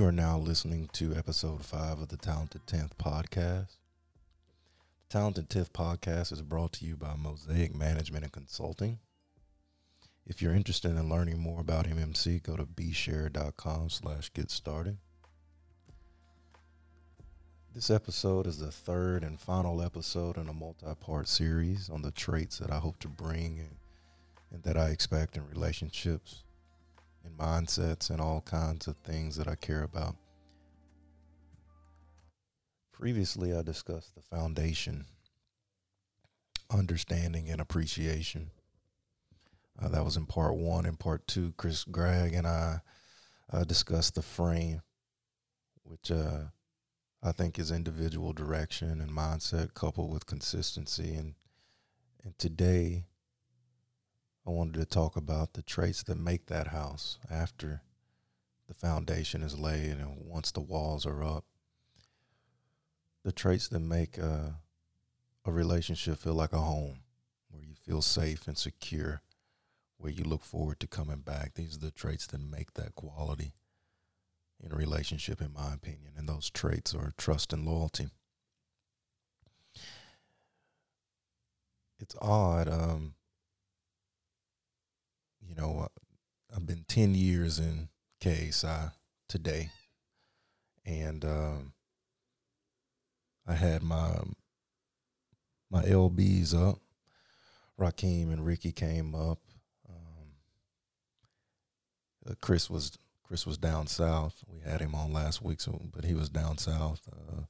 You are now listening to episode five of the Talented 10th podcast. The Talented 10th podcast is brought to you by Mosaic Management and Consulting. If you're interested in learning more about MMC, go to bshare.com slash get started. This episode is the third and final episode in a multi-part series on the traits that I hope to bring and, and that I expect in relationships and mindsets and all kinds of things that I care about. Previously, I discussed the foundation, understanding, and appreciation. Uh, that was in part one. In part two, Chris Gregg and I uh, discussed the frame, which uh, I think is individual direction and mindset coupled with consistency. And and today, I wanted to talk about the traits that make that house after the foundation is laid and once the walls are up. The traits that make a, a relationship feel like a home, where you feel safe and secure, where you look forward to coming back. These are the traits that make that quality in a relationship, in my opinion. And those traits are trust and loyalty. It's odd. Um, you know, uh, I've been 10 years in KSI today. And um, I had my my LBs up. Raheem and Ricky came up. Um, uh, Chris was Chris was down south. We had him on last week, so but he was down south. Uh,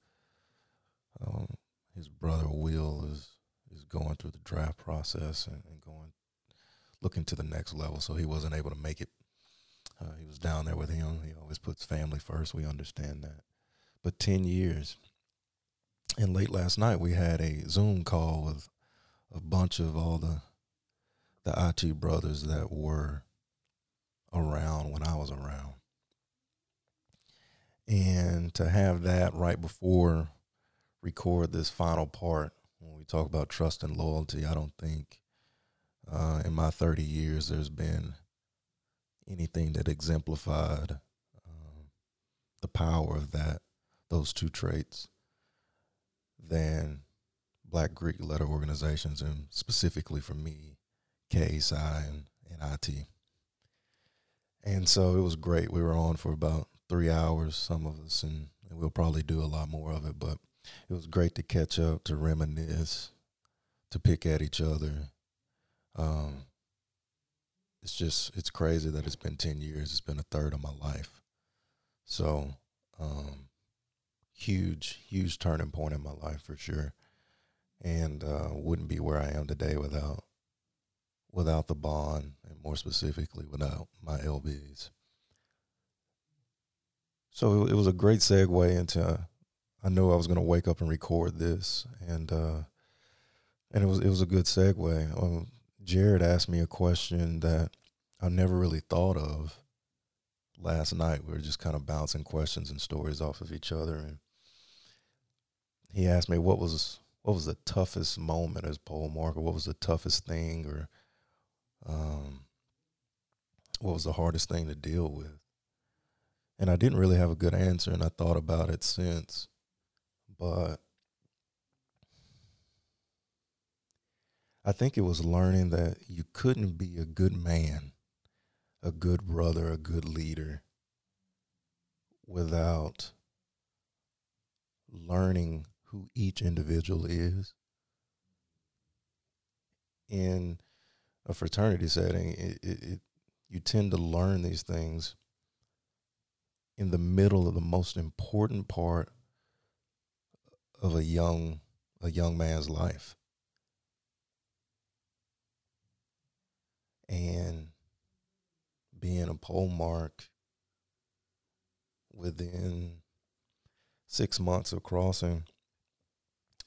um, his brother Will is is going through the draft process and, and going looking to the next level. So he wasn't able to make it. Uh, he was down there with him. He always puts family first. We understand that. But 10 years. And late last night, we had a Zoom call with a bunch of all the the IT brothers that were around when I was around. And to have that right before record this final part when we talk about trust and loyalty, I don't think uh, in my 30 years, there's been anything that exemplified um, the power of that, those two traits, than Black Greek letter organizations, and specifically for me, KSI and, and IT. And so it was great. We were on for about three hours, some of us, and, and we'll probably do a lot more of it. But it was great to catch up, to reminisce, to pick at each other, um, it's just it's crazy that it's been ten years. It's been a third of my life. So, um, huge, huge turning point in my life for sure, and uh, wouldn't be where I am today without without the bond, and more specifically, without my LBs. So it, was a great segue into. I knew I was going to wake up and record this, and uh, and it was it was a good segue. Um, Jared asked me a question that I never really thought of last night. We were just kind of bouncing questions and stories off of each other, and he asked me what was what was the toughest moment as polemarch. What was the toughest thing, or um, what was the hardest thing to deal with? And I didn't really have a good answer, and I thought about it since, but I think it was learning that you couldn't be a good man, a good brother, a good leader without learning who each individual is. In a fraternity setting, it, it, it, you tend to learn these things in the middle of the most important part of a young a young man's life. And being a polemarch within six months of crossing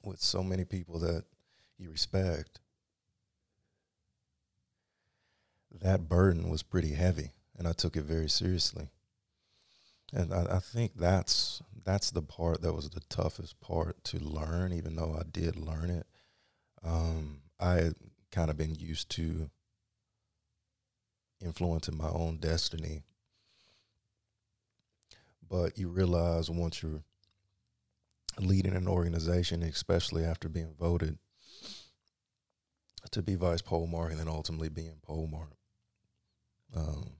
with so many people that you respect, that burden was pretty heavy, and I took it very seriously. And I, I, think that's that's the part that was the toughest part to learn, even though I did learn it. Um, I had kind of been used to influencing my own destiny. but you realize once you're leading an organization, especially after being voted to be vice polemarch and then ultimately being polemarch um,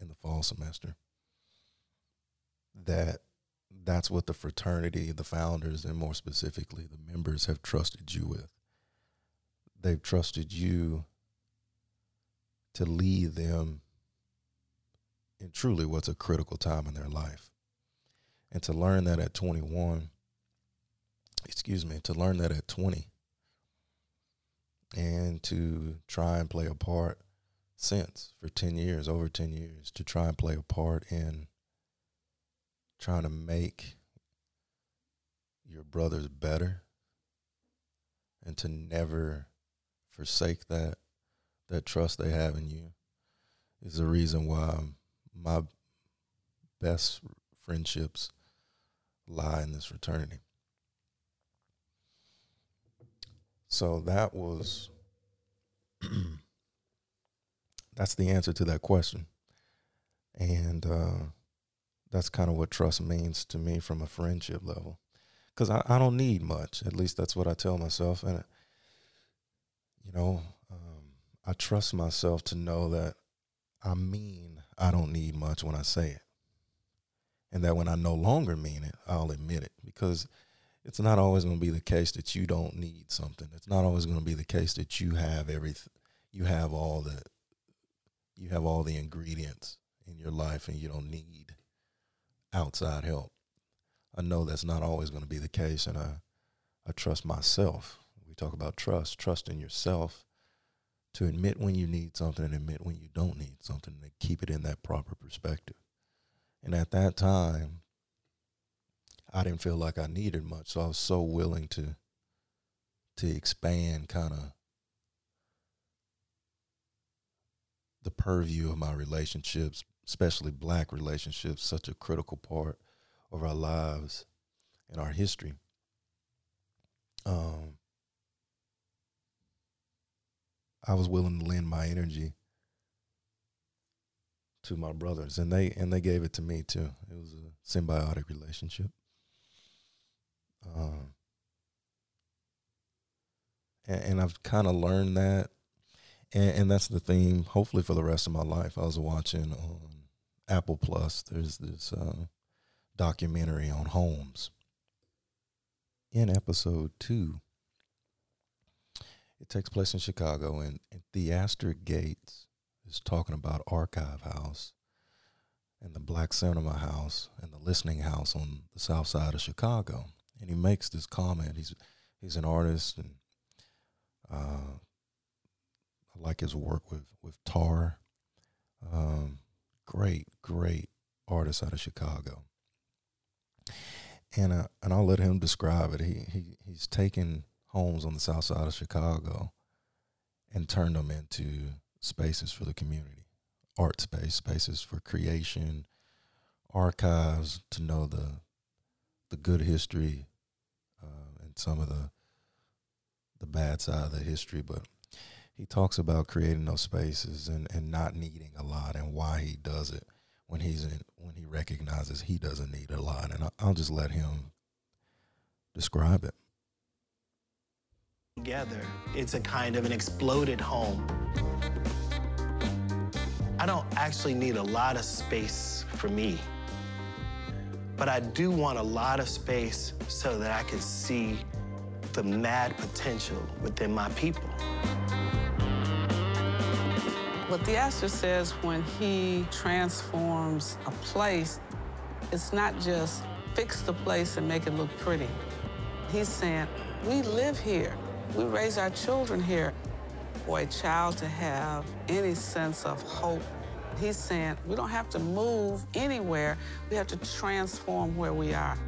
in the fall semester, that that's what the fraternity, the founders, and more specifically the members have trusted you with. They've trusted you to lead them in truly what's a critical time in their life. And to learn that at 21, excuse me, to learn that at 20 and to try and play a part since for 10 years, over 10 years, to try and play a part in trying to make your brothers better and to never forsake that that trust they have in you is the reason why my best friendships lie in this fraternity. So that was that's the answer to that question. And uh, that's kind of what trust means to me from a friendship level. Because I, I don't need much. At least that's what I tell myself. And, you know, I trust myself to know that I mean I don't need much when I say it. And that when I no longer mean it, I'll admit it. Because it's not always going to be the case that you don't need something. It's not always going to be the case that you have everything. You have all the you have all the ingredients in your life and you don't need outside help. I know that's not always going to be the case and I I trust myself. We talk about trust, trust in yourself to admit when you need something and admit when you don't need something and keep it in that proper perspective. And at that time, I didn't feel like I needed much, so I was so willing to to expand kind of the purview of my relationships, especially black relationships, such a critical part of our lives and our history. Um, I was willing to lend my energy to my brothers, and they and they gave it to me too. It was a symbiotic relationship. Um, and, and I've kind of learned that, and, and that's the theme. Hopefully, for the rest of my life, I was watching on Apple Plus. There's this uh, documentary on Holmes. In episode two, it takes place in Chicago, and, and Theaster Gates is talking about Archive House and the Black Cinema House and the Listening House on the south side of Chicago and he makes this comment. He's he's an artist, and uh, I like his work with with Tar. Um, great, great artist out of Chicago, and uh, and I'll let him describe it. He he he's taken homes on the south side of Chicago and turned them into spaces for the community, art space, spaces for creation, archives to know the the good history uh, and some of the the bad side of the history, but he talks about creating those spaces and, and not needing a lot and why he does it. When he's in when he recognizes he doesn't need a lot. And I'll just let him describe it together it's a kind of an exploded home I don't actually need a lot of space for me but I do want a lot of space so that I can see the mad potential within my people. What Theaster says when he transforms a place, it's not just fix the place and make it look pretty. He's saying, we live here. We raise our children here. For a child to have any sense of hope He's saying we don't have to move anywhere. We have to transform where we are.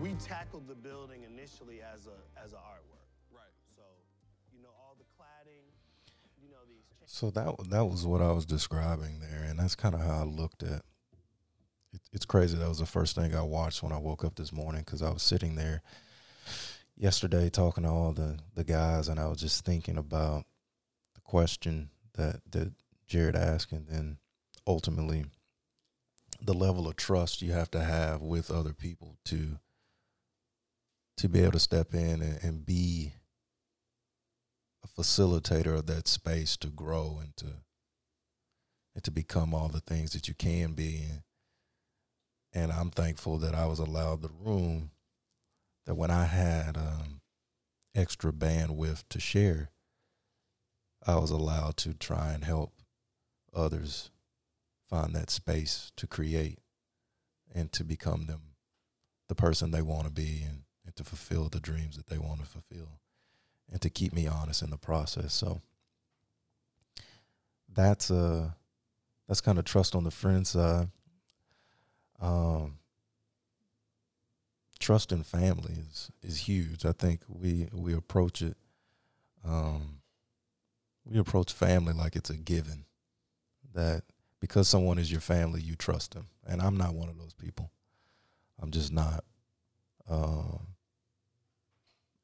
We tackled the building initially as a as an artwork. Right. So, you know, all the cladding, you know, these So that that was what I was describing there, and that's kind of how I looked at it, it's crazy. That was the first thing I watched when I woke up this morning because I was sitting there yesterday talking to all the, the guys, and I was just thinking about the question that that Jared asked, and then ultimately the level of trust you have to have with other people to to be able to step in and, and be a facilitator of that space to grow and to and to become all the things that you can be. And, and I'm thankful that I was allowed the room that when I had um, extra bandwidth to share, I was allowed to try and help others find that space to create and to become them the person they want to be and, and to fulfill the dreams that they want to fulfill and to keep me honest in the process. So that's uh that's kind of trust on the friend side. Um trust in family is is huge. I think we we approach it um we approach family like it's a given that because someone is your family, you trust them. And I'm not one of those people. I'm just not. Um,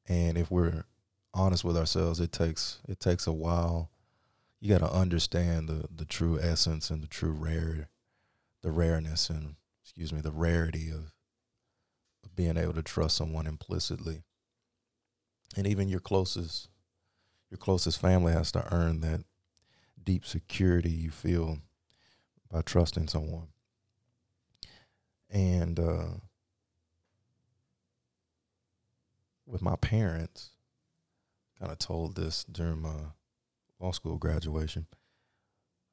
and if we're honest with ourselves, it takes it takes a while. You got to understand the the true essence and the true rare, the rareness and excuse me, the rarity of, of being able to trust someone implicitly. And even your closest your closest family has to earn that deep security you feel by trusting someone. And uh, with my parents, kind of told this during my law school graduation.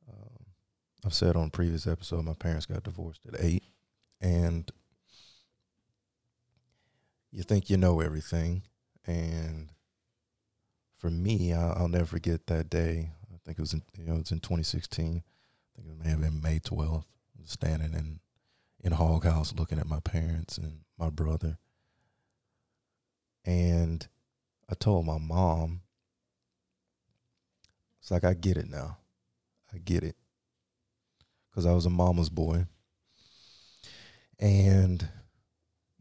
Um, I've said on previous episode, my parents got divorced at eight, and you think you know everything, and for me, I'll, I'll never forget that day. I think it was in you know it was in 2016. I think it may have been May 12th. I was standing in in Hog House looking at my parents and my brother, and I told my mom, it's like, I get it now. I get it. Because I was a mama's boy. And,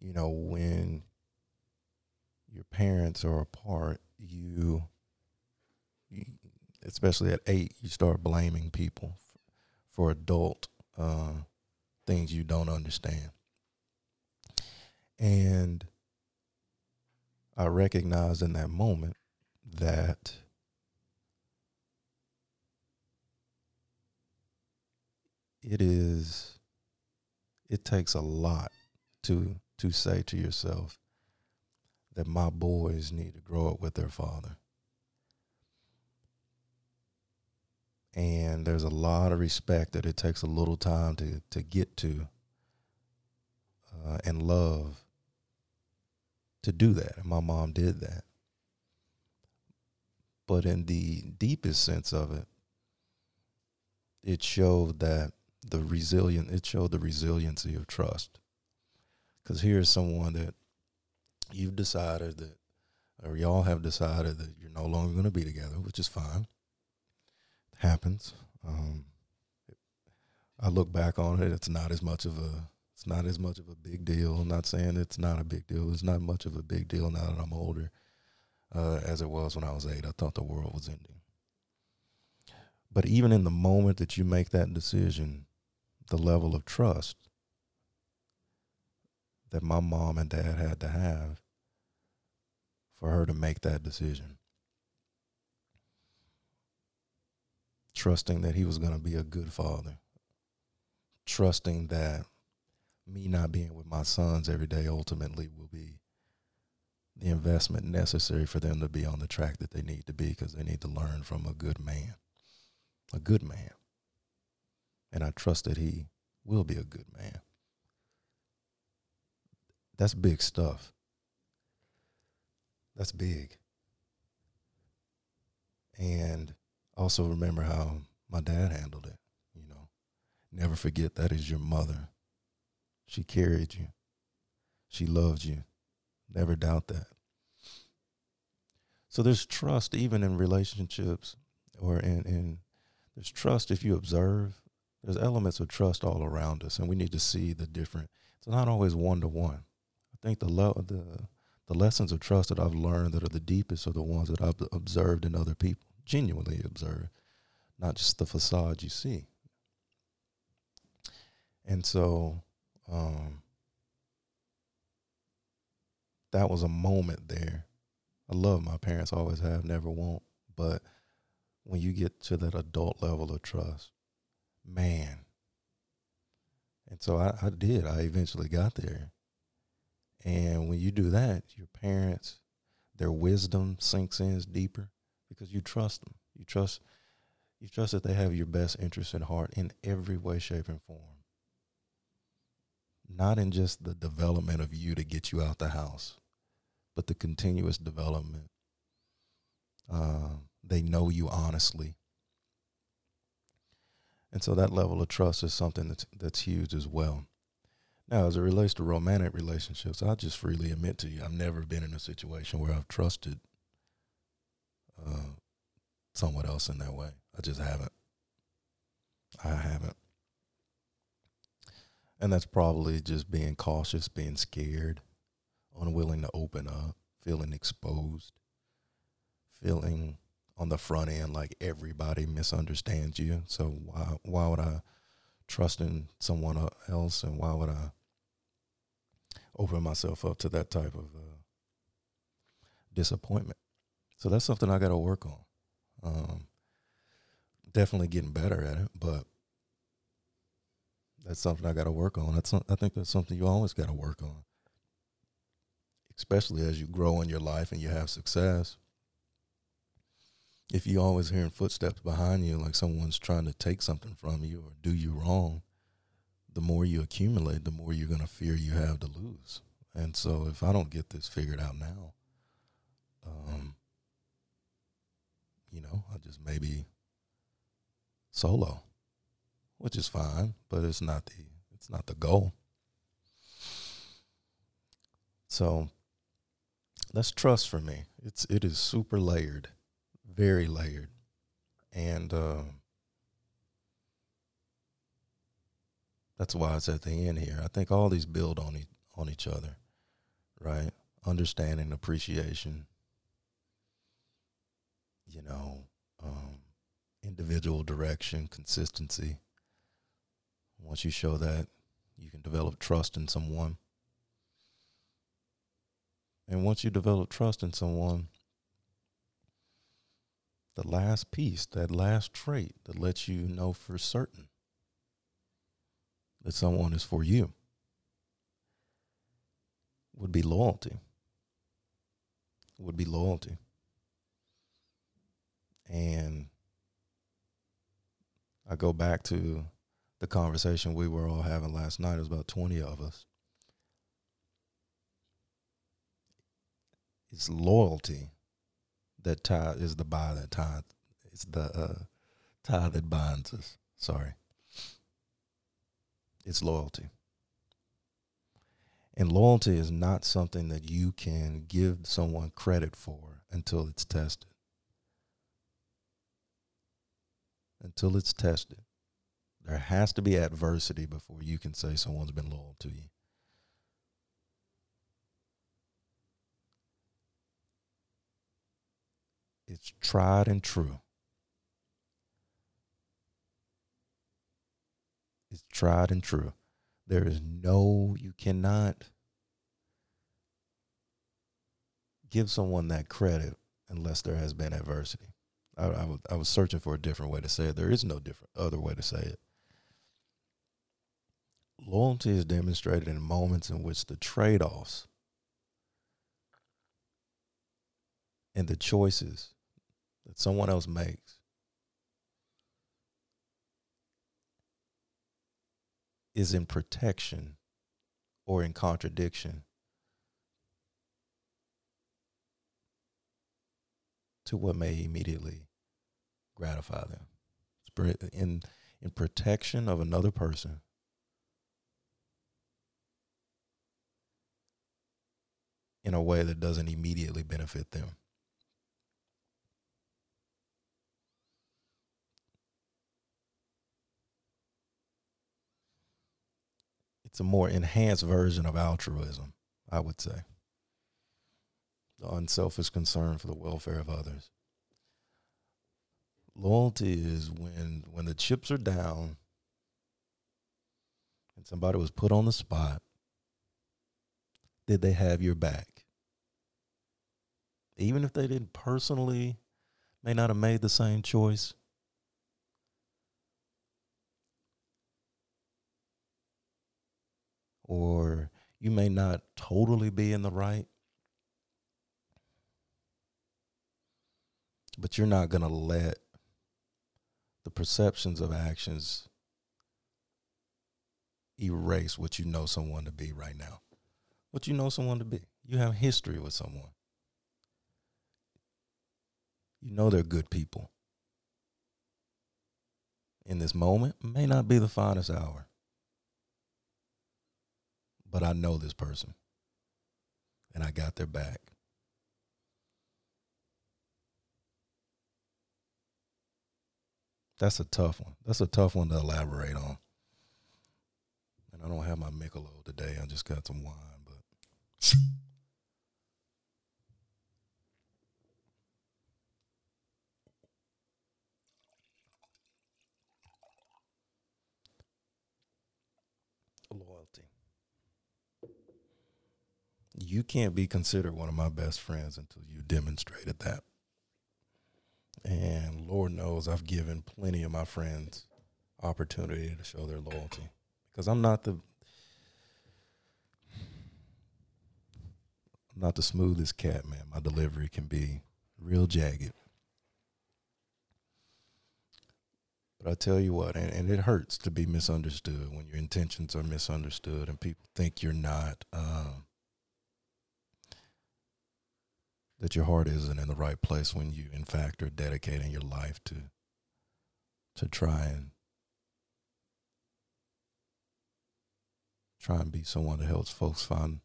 you know, when your parents are apart, you, you especially at eight, you start blaming people for, for adult uh, things you don't understand. And I recognized in that moment that it is it takes a lot to to say to yourself that my boys need to grow up with their father. And there's a lot of respect that it takes a little time to, to get to uh, and love to do that. And my mom did that. But in the deepest sense of it, it showed that the resilient it showed the resiliency of trust. Cause here's someone that you've decided that or y'all have decided that you're no longer going to be together, which is fine. It happens. Um, I look back on it; it's not as much of a it's not as much of a big deal. I'm not saying it's not a big deal. It's not much of a big deal now that I'm older uh, as it was when I was eight. I thought the world was ending. But even in the moment that you make that decision, the level of trust that my mom and dad had to have for her to make that decision. Trusting that he was going to be a good father. Trusting that me not being with my sons every day ultimately will be the investment necessary for them to be on the track that they need to be because they need to learn from a good man. A good man. And I trust that he will be a good man. That's big stuff. That's big. And also remember how my dad handled it. You know, never forget that is your mother she carried you. She loved you. Never doubt that. So there's trust even in relationships or in, in there's trust if you observe. There's elements of trust all around us and we need to see the different it's not always one to one. I think the lo- the the lessons of trust that I've learned that are the deepest are the ones that I've observed in other people, genuinely observed, not just the facade you see. And so um, that was a moment there. I love my parents, always have, never won't. But when you get to that adult level of trust, man. And so I, I did. I eventually got there. And when you do that, your parents, their wisdom sinks in deeper because you trust them. You trust you trust that they have your best interest at heart in every way, shape, and form. Not in just the development of you to get you out the house, but the continuous development. Uh, they know you honestly. And so that level of trust is something that's that's huge as well. Now, as it relates to romantic relationships, I just freely admit to you, I've never been in a situation where I've trusted uh, someone else in that way. I just haven't. I haven't. And that's probably just being cautious, being scared, unwilling to open up, feeling exposed, feeling on the front end like everybody misunderstands you. So why why would I trust in someone else and why would I open myself up to that type of uh, disappointment? So that's something I got to work on. Um, definitely getting better at it, but that's something I got to work on. That's I think that's something you always got to work on, especially as you grow in your life and you have success. If you're always hearing footsteps behind you, like someone's trying to take something from you or do you wrong, the more you accumulate, the more you're gonna fear you have to lose. And so, if I don't get this figured out now, um, you know, I just maybe solo, which is fine, but it's not the it's not the goal. So that's trust for me. It's it is super layered, very layered, and uh, that's why it's at the end here. I think all these build on e- on each other, right? Understanding, appreciation, you know, um, individual direction, consistency. Once you show that, you can develop trust in someone. And once you develop trust in someone, the last piece, that last trait that lets you know for certain that someone is for you would be loyalty. Would be loyalty. And I go back to the conversation we were all having last night. It was about 20 of us. It's loyalty that tie is the tie that ties. It's the uh, tie that binds us. Sorry. It's loyalty. And loyalty is not something that you can give someone credit for until it's tested. until it's tested. There has to be adversity before you can say someone's been loyal to you. It's tried and true. It's tried and true. There is no, you cannot give someone that credit unless there has been adversity. I, I, was, I was searching for a different way to say it. There is no different other way to say it. Loyalty is demonstrated in moments in which the trade offs and the choices that someone else makes is in protection or in contradiction to what may immediately gratify them. In in protection of another person. In a way that doesn't immediately benefit them. It's a more enhanced version of altruism, I would say the unselfish concern for the welfare of others. Loyalty is when when the chips are down and somebody was put on the spot, did they have your back? Even if they didn't personally, may not have made the same choice. Or you may not totally be in the right. But you're not going to let the perceptions of actions erase what you know someone to be right now. What you know someone to be. You have history with someone. You know they're good people. In this moment, may not be the finest hour. But I know this person. And I got their back. That's a tough one. That's a tough one to elaborate on. And I don't have my Michelob today. I just got some wine, but loyalty. You can't be considered one of my best friends until you demonstrated that. And Lord knows I've given plenty of my friends opportunity to show their loyalty because I'm not the I'm not the smoothest cat, man. My delivery can be real jagged. But I tell you what, and, and it hurts to be misunderstood when your intentions are misunderstood and people think you're not um, that your heart isn't in the right place when you in fact are dedicating your life to to try and try and be someone that helps folks find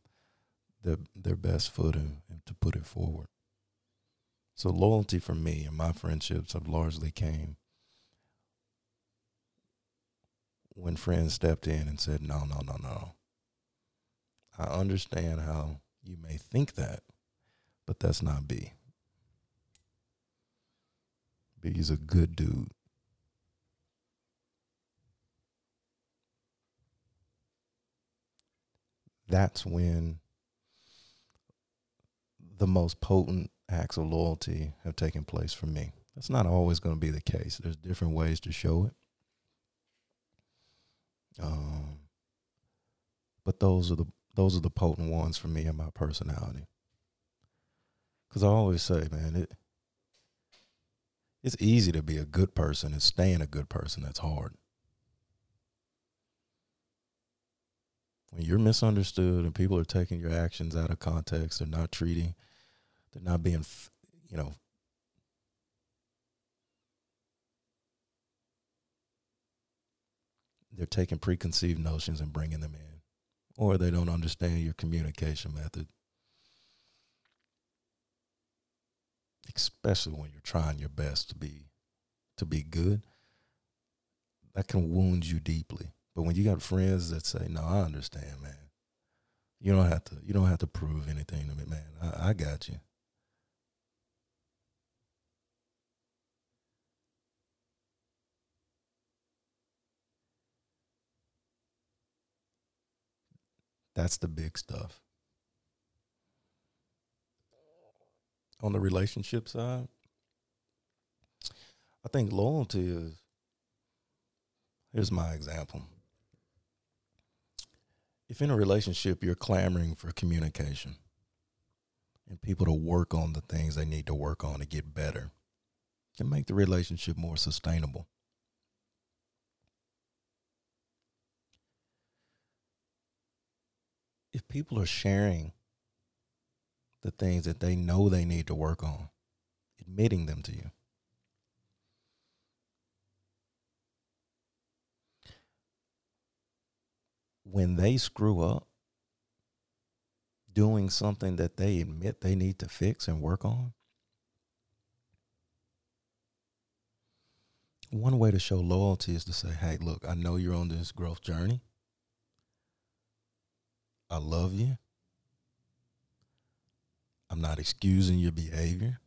their their best foot and, and to put it forward. So loyalty for me and my friendships have largely came when friends stepped in and said, No, no, no, no. I understand how you may think that, but that's not B. B is a good dude. That's when the most potent acts of loyalty have taken place for me. That's not always going to be the case. There's different ways to show it. Um, but those are the those are the potent ones for me and my personality. Because I always say, man, it it's easy to be a good person and staying a good person. That's hard. When you're misunderstood and people are taking your actions out of context, they're not treating, they're not being, you know, they're taking preconceived notions and bringing them in, or they don't understand your communication method. Especially when you're trying your best to be to be good, that can wound you deeply. But when you got friends that say, "No, I understand, man. You don't have to. You don't have to prove anything to me, man. I, I got you." That's the big stuff. On the relationship side, I think loyalty is here's my example. If in a relationship you're clamoring for communication and people to work on the things they need to work on to get better, can make the relationship more sustainable. If people are sharing the things that they know they need to work on, admitting them to you. When they screw up, doing something that they admit they need to fix and work on, one way to show loyalty is to say, hey, look, I know you're on this growth journey. I love you. I'm not excusing your behavior.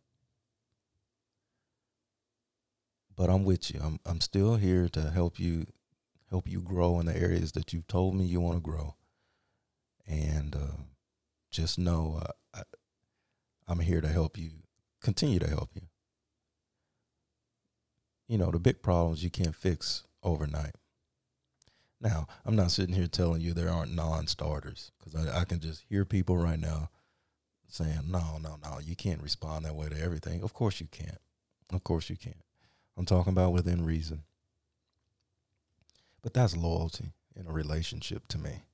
But I'm with you. I'm I'm still here to help you help you grow in the areas that you've told me you want to grow. And uh, just know uh, I, I'm here to help you, continue to help you. You know, the big problems you can't fix overnight. Now, I'm not sitting here telling you there aren't non starters because I, I can just hear people right now saying, no, no, no, you can't respond that way to everything. Of course you can't. Of course you can't. I'm talking about within reason. But that's loyalty in a relationship to me.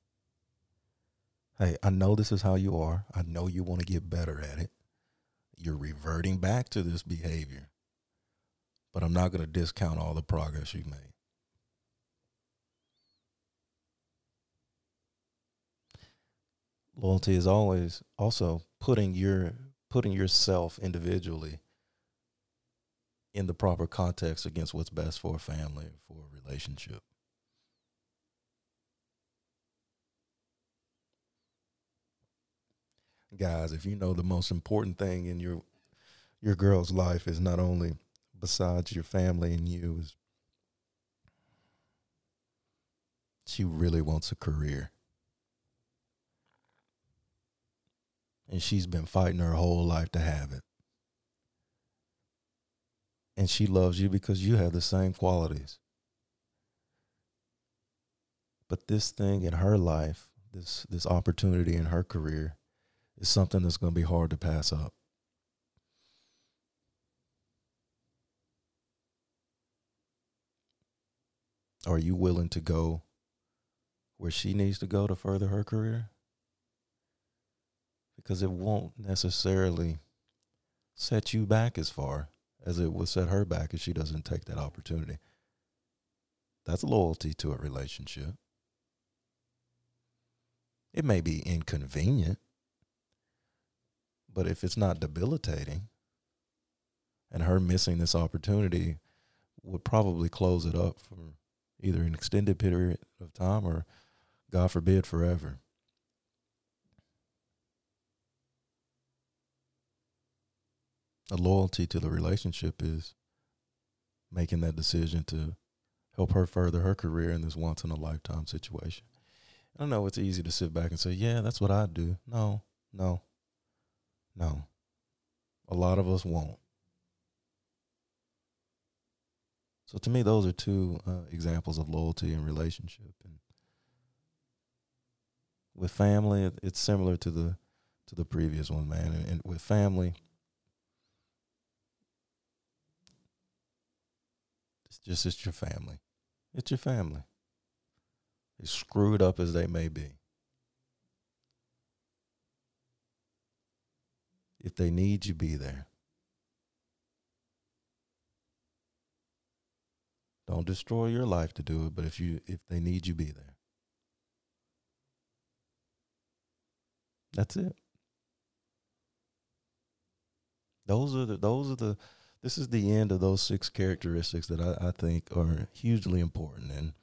Hey, I know this is how you are. I know you want to get better at it. You're reverting back to this behavior. But I'm not going to discount all the progress you've made. Loyalty is always also putting your putting yourself individually in the proper context against what's best for a family, for a relationship. Guys, if you know the most important thing in your your girl's life is not only besides your family and you is she really wants a career. And she's been fighting her whole life to have it. And she loves you because you have the same qualities. But this thing in her life, this this opportunity in her career is something that's going to be hard to pass up. Are you willing to go where she needs to go to further her career? Because it won't necessarily set you back as far as it would set her back if she doesn't take that opportunity. That's loyalty to a relationship. It may be inconvenient, but if it's not debilitating, and her missing this opportunity would probably close it up for either an extended period of time or, God forbid, forever. A loyalty to the relationship is making that decision to help her further her career in this once in a lifetime situation. I know it's easy to sit back and say, yeah, that's what I do. No, no, no. A lot of us won't. So to me, those are two uh, examples of loyalty and relationship. And with family, it's similar to the to the previous one, man. And, and with family, it's just it's your family. It's your family. As screwed up as they may be. If they need you, be there. Don't destroy your life to do it, but if you if they need you, be there. That's it. Those are the those are the this is the end of those six characteristics that I, I think are hugely important. And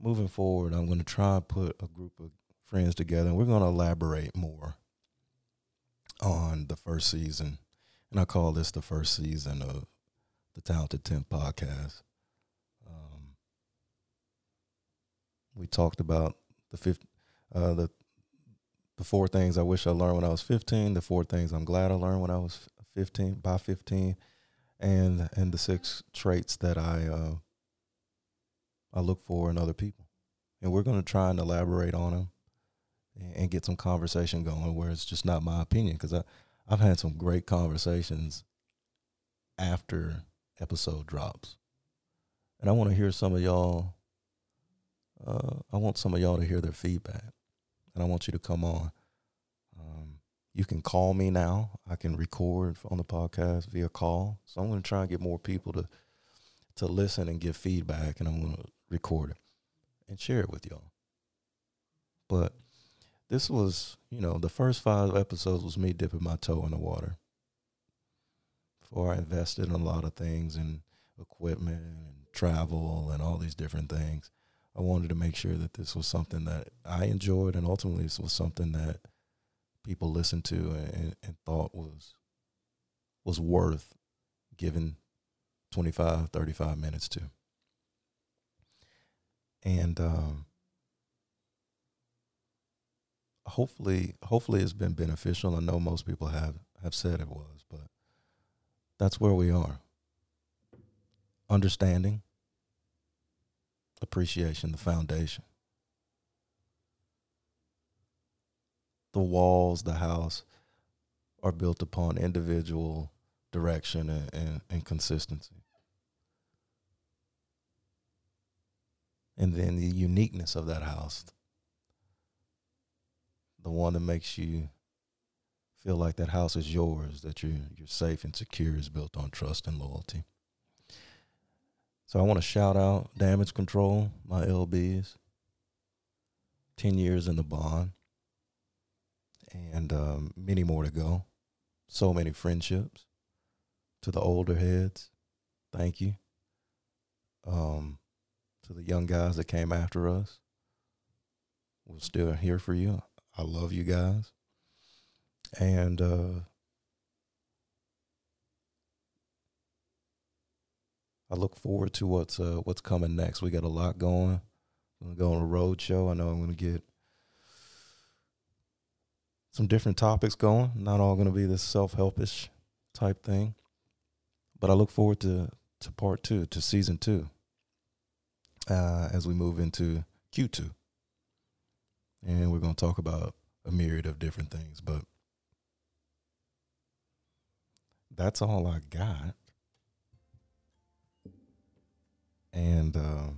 moving forward, I'm going to try and put a group of friends together and we're going to elaborate more on the first season. And I call this the first season of the Talented 10 podcast. We talked about the fifth, uh, the the four things I wish I learned when I was 15, the four things I'm glad I learned when I was 15, by 15, and and the six traits that I uh, I look for in other people. And we're going to try and elaborate on them and, get some conversation going where it's just not my opinion because I I've had some great conversations after episode drops. And I want to hear some of y'all uh, I want some of y'all to hear their feedback, and I want you to come on. You can call me now. I can record on the podcast via call. So I'm going to try and get more people to to listen and give feedback, and I'm going to record it and share it with y'all. But this was, you know, the first five episodes was me dipping my toe in the water. Before I invested in a lot of things and equipment and travel and all these different things. I wanted to make sure that this was something that I enjoyed, and ultimately, this was something that people listened to and, and thought was was worth giving 25, 35 minutes to. and um, hopefully, hopefully, it's been beneficial. I know most people have have said it was, but that's where we are. Understanding, appreciation, the foundation. The walls, the house are built upon individual direction and, and, and consistency. And then the uniqueness of that house, the one that makes you feel like that house is yours, that you're you're safe and secure, is built on trust and loyalty. So I want to shout out Damage Control, my LBs. Ten years in the bond, and um, many more to go. So many friendships. To the older heads, thank you. Um, to the young guys that came after us, we're still here for you. I love you guys. And uh, I look forward to what's uh, what's coming next. We got a lot going. I'm gonna go on a road show. I know I'm gonna get some different topics going. Not all gonna be this self helpish type thing. But I look forward to to part two, to season two, uh, as we move into Q two, and we're gonna talk about a myriad of different things. But that's all I got. And uh,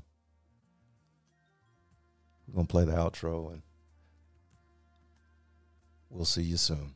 we're going to play the outro and we'll see you soon.